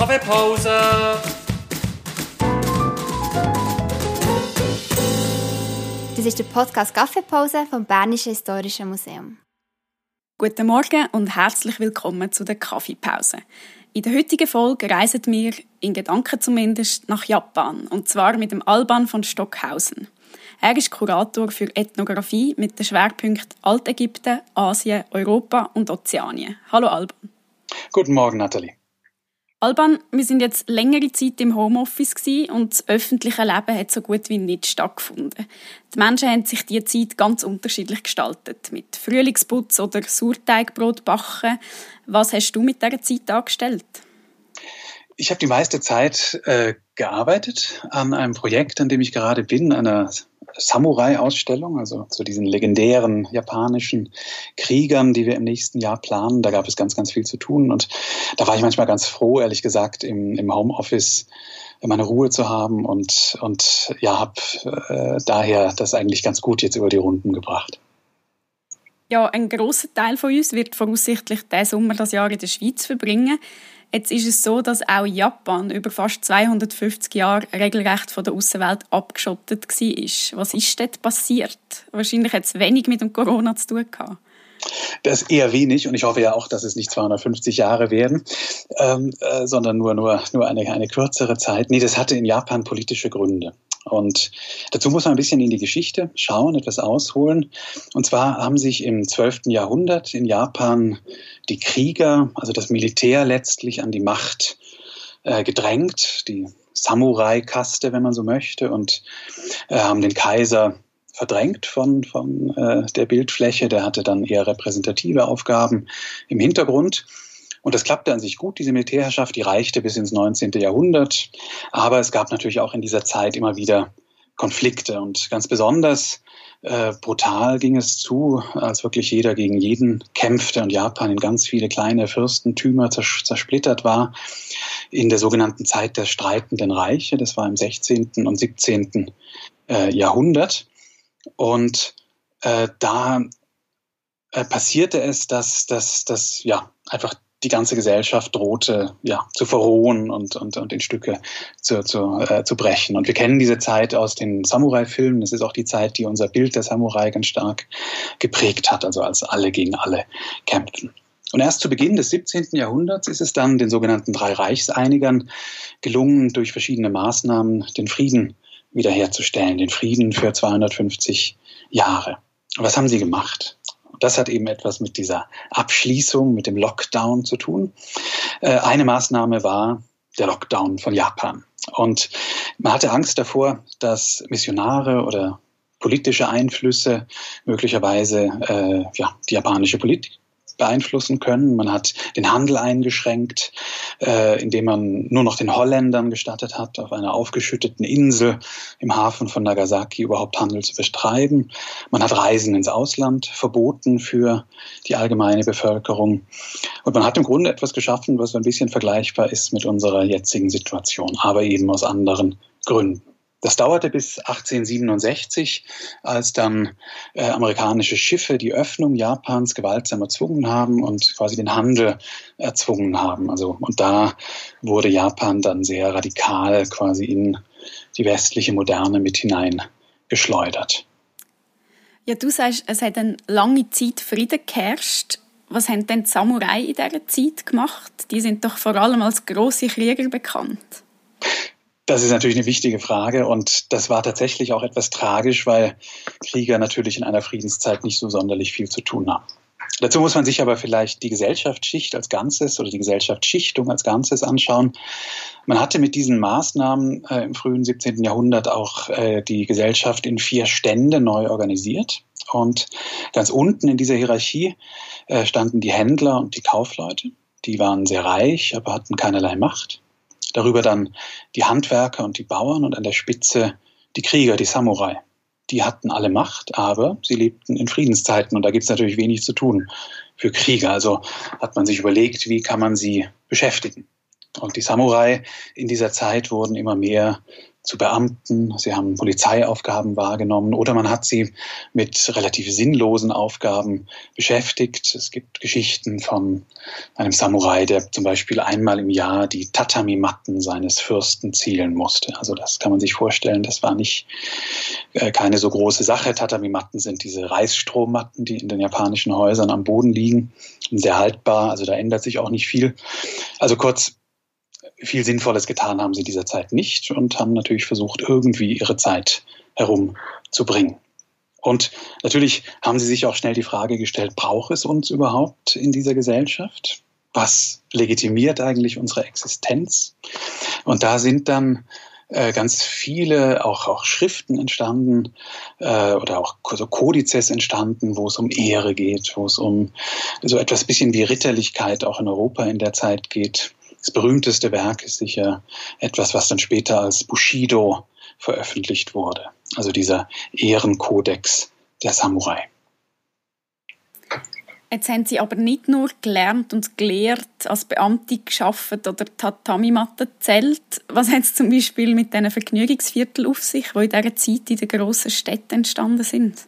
Kaffeepause. Das ist der Podcast Kaffeepause vom Bernischen Historischen Museum. Guten Morgen und herzlich willkommen zu der Kaffeepause. In der heutigen Folge reisen wir, in Gedanken zumindest, nach Japan. Und zwar mit dem Alban von Stockhausen. Er ist Kurator für Ethnographie mit den Schwerpunkten Altägypten, Asien, Europa und Ozeanien. Hallo Alban. Guten Morgen, Nathalie. Alban, wir sind jetzt längere Zeit im Homeoffice und das öffentliche Leben hat so gut wie nicht stattgefunden. Die Menschen haben sich diese Zeit ganz unterschiedlich gestaltet, mit Frühlingsputz oder Sauerteigbrot backen. Was hast du mit dieser Zeit angestellt? Ich habe die meiste Zeit äh, gearbeitet an einem Projekt, an dem ich gerade bin, einer Samurai-Ausstellung, also zu diesen legendären japanischen Kriegern, die wir im nächsten Jahr planen. Da gab es ganz, ganz viel zu tun. Und da war ich manchmal ganz froh, ehrlich gesagt, im, im Homeoffice meine Ruhe zu haben und, und ja, habe äh, daher das eigentlich ganz gut jetzt über die Runden gebracht. Ja, ein großer Teil von uns wird voraussichtlich diesen Sommer das Jahr in der Schweiz verbringen. Jetzt ist es so, dass auch Japan über fast 250 Jahre regelrecht von der Außenwelt abgeschottet war. Was ist dort passiert? Wahrscheinlich hat es wenig mit dem Corona zu tun gehabt. Das eher wenig und ich hoffe ja auch, dass es nicht 250 Jahre werden, ähm, äh, sondern nur, nur, nur eine, eine kürzere Zeit. Nee, das hatte in Japan politische Gründe. Und dazu muss man ein bisschen in die Geschichte schauen, etwas ausholen. Und zwar haben sich im 12. Jahrhundert in Japan die Krieger, also das Militär letztlich an die Macht äh, gedrängt, die Samurai-Kaste, wenn man so möchte, und äh, haben den Kaiser verdrängt von, von äh, der Bildfläche. Der hatte dann eher repräsentative Aufgaben im Hintergrund. Und das klappte an sich gut, diese Militärherrschaft, die reichte bis ins 19. Jahrhundert. Aber es gab natürlich auch in dieser Zeit immer wieder Konflikte und ganz besonders äh, brutal ging es zu, als wirklich jeder gegen jeden kämpfte und Japan in ganz viele kleine Fürstentümer zers zersplittert war. In der sogenannten Zeit der streitenden Reiche, das war im 16. und 17. Äh, Jahrhundert. Und äh, da äh, passierte es, dass, dass, dass ja, einfach die ganze Gesellschaft drohte ja, zu verrohen und, und, und in Stücke zu, zu, äh, zu brechen. Und wir kennen diese Zeit aus den Samurai-Filmen. Das ist auch die Zeit, die unser Bild der Samurai ganz stark geprägt hat, also als alle gegen alle kämpften. Und erst zu Beginn des 17. Jahrhunderts ist es dann den sogenannten drei Reichseinigern gelungen, durch verschiedene Maßnahmen den Frieden wiederherzustellen, den Frieden für 250 Jahre. was haben sie gemacht? das hat eben etwas mit dieser Abschließung, mit dem Lockdown zu tun. Äh, eine Maßnahme war der Lockdown von Japan. Und man hatte Angst davor, dass Missionare oder politische Einflüsse möglicherweise äh, ja, die japanische Politik beeinflussen können. Man hat den Handel eingeschränkt, äh, indem man nur noch den Holländern gestattet hat, auf einer aufgeschütteten Insel im Hafen von Nagasaki überhaupt Handel zu betreiben. Man hat Reisen ins Ausland verboten für die allgemeine Bevölkerung. Und man hat im Grunde etwas geschaffen, was ein bisschen vergleichbar ist mit unserer jetzigen Situation, aber eben aus anderen Gründen. Das dauerte bis 1867, als dann äh, amerikanische Schiffe die Öffnung Japans gewaltsam erzwungen haben und quasi den Handel erzwungen haben. Also, und da wurde Japan dann sehr radikal quasi in die westliche Moderne mit hineingeschleudert. Ja, du sagst, es hat eine lange Zeit Frieden geherrscht. Was haben denn die Samurai in dieser Zeit gemacht? Die sind doch vor allem als große Krieger bekannt. Das ist natürlich eine wichtige Frage und das war tatsächlich auch etwas tragisch, weil Krieger natürlich in einer Friedenszeit nicht so sonderlich viel zu tun haben. Dazu muss man sich aber vielleicht die Gesellschaftsschicht als Ganzes oder die Gesellschaftsschichtung als Ganzes anschauen. Man hatte mit diesen Maßnahmen äh, im frühen 17. Jahrhundert auch äh, die Gesellschaft in vier Stände neu organisiert. Und ganz unten in dieser Hierarchie äh, standen die Händler und die Kaufleute. Die waren sehr reich, aber hatten keinerlei Macht. Darüber dann die Handwerker und die Bauern und an der Spitze die Krieger, die Samurai. Die hatten alle Macht, aber sie lebten in Friedenszeiten und da gibt es natürlich wenig zu tun für Krieger. Also hat man sich überlegt, wie kann man sie beschäftigen. Und die Samurai in dieser Zeit wurden immer mehr zu Beamten, sie haben Polizeiaufgaben wahrgenommen oder man hat sie mit relativ sinnlosen Aufgaben beschäftigt. Es gibt Geschichten von einem Samurai, der zum Beispiel einmal im Jahr die Tatami-Matten seines Fürsten zielen musste. Also das kann man sich vorstellen, das war nicht äh, keine so große Sache. Tatami-Matten sind diese Reisstrohmatten, die in den japanischen Häusern am Boden liegen, sehr haltbar, also da ändert sich auch nicht viel. Also kurz, viel Sinnvolles getan haben sie dieser Zeit nicht und haben natürlich versucht, irgendwie ihre Zeit herumzubringen. Und natürlich haben sie sich auch schnell die Frage gestellt, braucht es uns überhaupt in dieser Gesellschaft? Was legitimiert eigentlich unsere Existenz? Und da sind dann äh, ganz viele auch, auch Schriften entstanden äh, oder auch so Kodizes entstanden, wo es um Ehre geht, wo es um so etwas bisschen wie Ritterlichkeit auch in Europa in der Zeit geht. Das berühmteste Werk ist sicher etwas, was dann später als Bushido veröffentlicht wurde. Also dieser Ehrenkodex der Samurai. Jetzt haben Sie aber nicht nur gelernt und gelehrt, als Beamte geschafft oder Tatami-Matte zählt. Was hat es zum Beispiel mit diesen Vergnügungsviertel auf sich, die in dieser Zeit in den grossen Städten entstanden sind?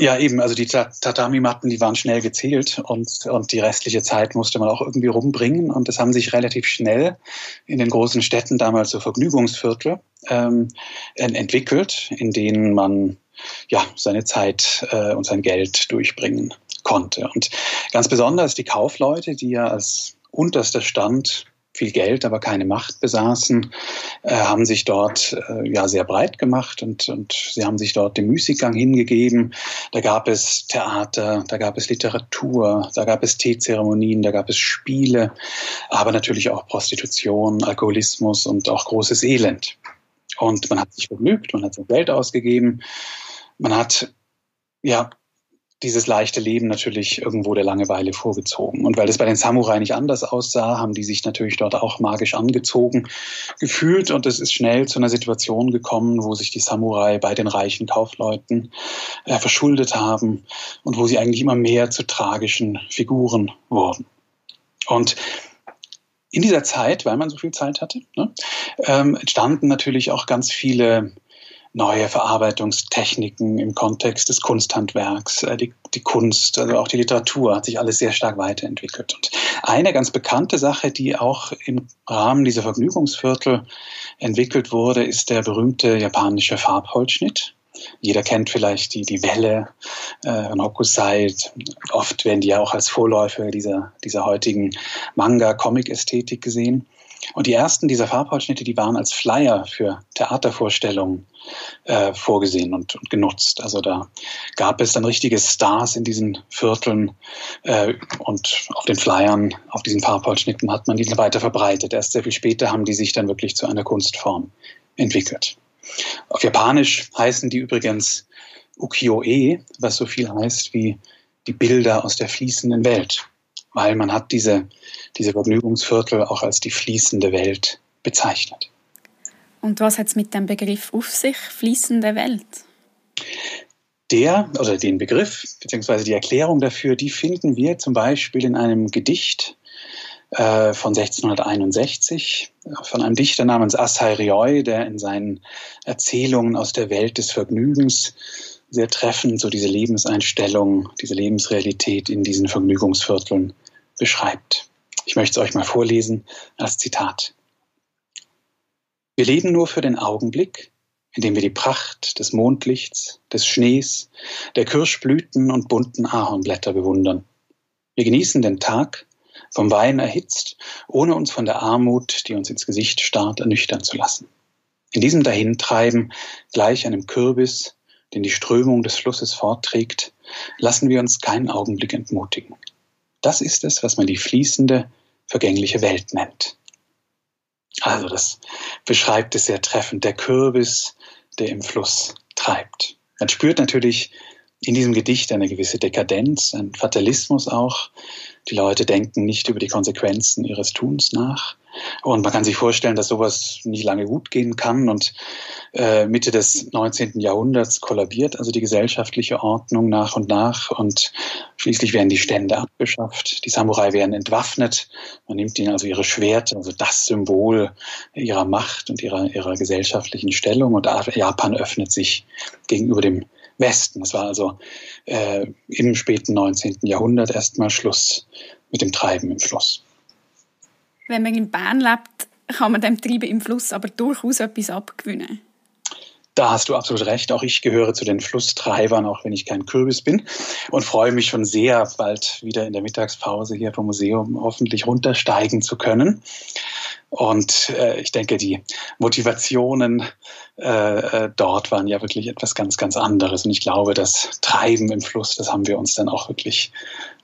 Ja, eben, also die Tatami-Matten, die waren schnell gezählt und, und die restliche Zeit musste man auch irgendwie rumbringen. Und das haben sich relativ schnell in den großen Städten damals so Vergnügungsviertel ähm, entwickelt, in denen man ja, seine Zeit äh, und sein Geld durchbringen konnte. Und ganz besonders die Kaufleute, die ja als unterster Stand viel Geld, aber keine Macht besaßen, äh, haben sich dort äh, ja sehr breit gemacht und, und sie haben sich dort dem Müßiggang hingegeben. Da gab es Theater, da gab es Literatur, da gab es Teezeremonien, da gab es Spiele, aber natürlich auch Prostitution, Alkoholismus und auch großes Elend. Und man hat sich vergnügt, man hat sein Geld ausgegeben, man hat ja dieses leichte Leben natürlich irgendwo der Langeweile vorgezogen. Und weil es bei den Samurai nicht anders aussah, haben die sich natürlich dort auch magisch angezogen gefühlt. Und es ist schnell zu einer Situation gekommen, wo sich die Samurai bei den reichen Kaufleuten äh, verschuldet haben und wo sie eigentlich immer mehr zu tragischen Figuren wurden. Und in dieser Zeit, weil man so viel Zeit hatte, ne, ähm, entstanden natürlich auch ganz viele neue Verarbeitungstechniken im Kontext des Kunsthandwerks, äh, die, die Kunst, also auch die Literatur hat sich alles sehr stark weiterentwickelt. Und eine ganz bekannte Sache, die auch im Rahmen dieser Vergnügungsviertel entwickelt wurde, ist der berühmte japanische Farbholzschnitt. Jeder kennt vielleicht die, die Welle äh, von Hokusai. Oft werden die ja auch als Vorläufer dieser, dieser heutigen Manga-Comic-Ästhetik gesehen. Und die ersten dieser Farbholzschnitte, die waren als Flyer für Theatervorstellungen äh, vorgesehen und, und, genutzt. Also da gab es dann richtige Stars in diesen Vierteln äh, und auf den Flyern, auf diesen Farbholzschnitten hat man die weiter verbreitet. Erst sehr viel später haben die sich dann wirklich zu einer Kunstform entwickelt. Auf Japanisch heißen die übrigens Ukiyo-e, was so viel heißt wie die Bilder aus der fließenden Welt, weil man hat diese diese Vergnügungsviertel auch als die fließende Welt bezeichnet. Und was hat es mit dem Begriff auf sich, fließende Welt? Der, oder den Begriff, beziehungsweise die Erklärung dafür, die finden wir zum Beispiel in einem Gedicht äh, von 1661 von einem Dichter namens Asai Rioy, der in seinen Erzählungen aus der Welt des Vergnügens sehr treffend so diese Lebenseinstellung, diese Lebensrealität in diesen Vergnügungsvierteln beschreibt. Ich möchte es euch mal vorlesen als Zitat. Wir leben nur für den Augenblick, in dem wir die Pracht des Mondlichts, des Schnees, der Kirschblüten und bunten Ahornblätter bewundern. Wir genießen den Tag, vom Wein erhitzt, ohne uns von der Armut, die uns ins Gesicht starrt, ernüchtern zu lassen. In diesem Dahintreiben, gleich einem Kürbis, den die Strömung des Flusses fortträgt, lassen wir uns keinen Augenblick entmutigen. Das ist es, was man die fließende, vergängliche Welt nennt. Also das beschreibt es sehr treffend. Der Kürbis, der im Fluss treibt. Man spürt natürlich in diesem Gedicht eine gewisse Dekadenz, ein Fatalismus auch. Die Leute denken nicht über die Konsequenzen ihres Tuns nach. Und man kann sich vorstellen, dass sowas nicht lange gut gehen kann und äh, Mitte des 19. Jahrhunderts kollabiert also die gesellschaftliche Ordnung nach und nach und schließlich werden die Stände abgeschafft. Die Samurai werden entwaffnet. Man nimmt ihnen also ihre Schwerte, also das Symbol ihrer Macht und ihrer, ihrer gesellschaftlichen Stellung und Japan öffnet sich gegenüber dem Westen. Es war also äh, im späten 19. Jahrhundert erstmal Schluss mit dem Treiben im Fluss. Wenn man in Bern lebt, kann man dem Treiben im Fluss aber durchaus etwas abgewinnen. Da hast du absolut recht. Auch ich gehöre zu den Flusstreibern, auch wenn ich kein Kürbis bin. Und freue mich schon sehr, bald wieder in der Mittagspause hier vom Museum hoffentlich runtersteigen zu können. Und äh, ich denke, die Motivationen äh, äh, dort waren ja wirklich etwas ganz, ganz anderes. Und ich glaube, das Treiben im Fluss, das haben wir uns dann auch wirklich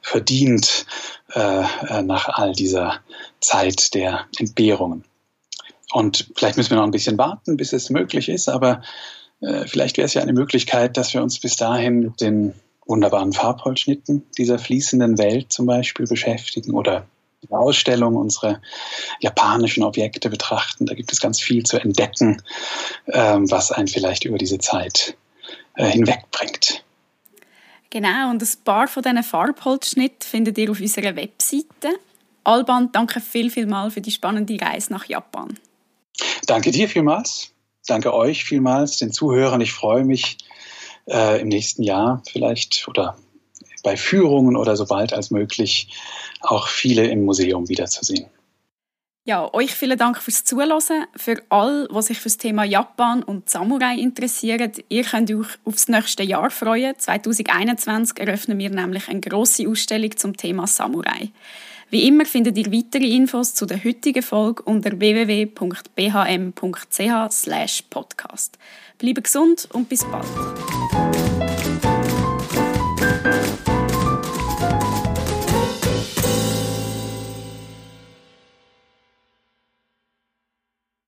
verdient äh, äh, nach all dieser Zeit der Entbehrungen. Und vielleicht müssen wir noch ein bisschen warten, bis es möglich ist, aber äh, vielleicht wäre es ja eine Möglichkeit, dass wir uns bis dahin mit den wunderbaren Farbholzschnitten dieser fließenden Welt zum Beispiel beschäftigen oder die Ausstellung unsere japanischen Objekte betrachten. Da gibt es ganz viel zu entdecken, ähm, was einen vielleicht über diese Zeit äh, hinwegbringt. Genau, und ein paar von diesen Farbholzschnitten findet ihr auf unserer Webseite. Alban, danke viel, viel mal für die spannende Reise nach Japan. Danke dir vielmals. Danke euch vielmals, den Zuhörern. Ich freue mich äh, im nächsten Jahr vielleicht oder bei Führungen oder so bald als möglich auch viele im Museum wiederzusehen. Ja, euch vielen Dank fürs Zuhören. Für alle, die sich für das Thema Japan und Samurai interessieren, ihr könnt euch aufs nächste Jahr freuen. 2021 eröffnen wir nämlich eine grosse Ausstellung zum Thema Samurai. Wie immer findet ihr weitere Infos zu der heutigen Folge unter www.bhm.ch/podcast. Bleibe gesund und bis bald.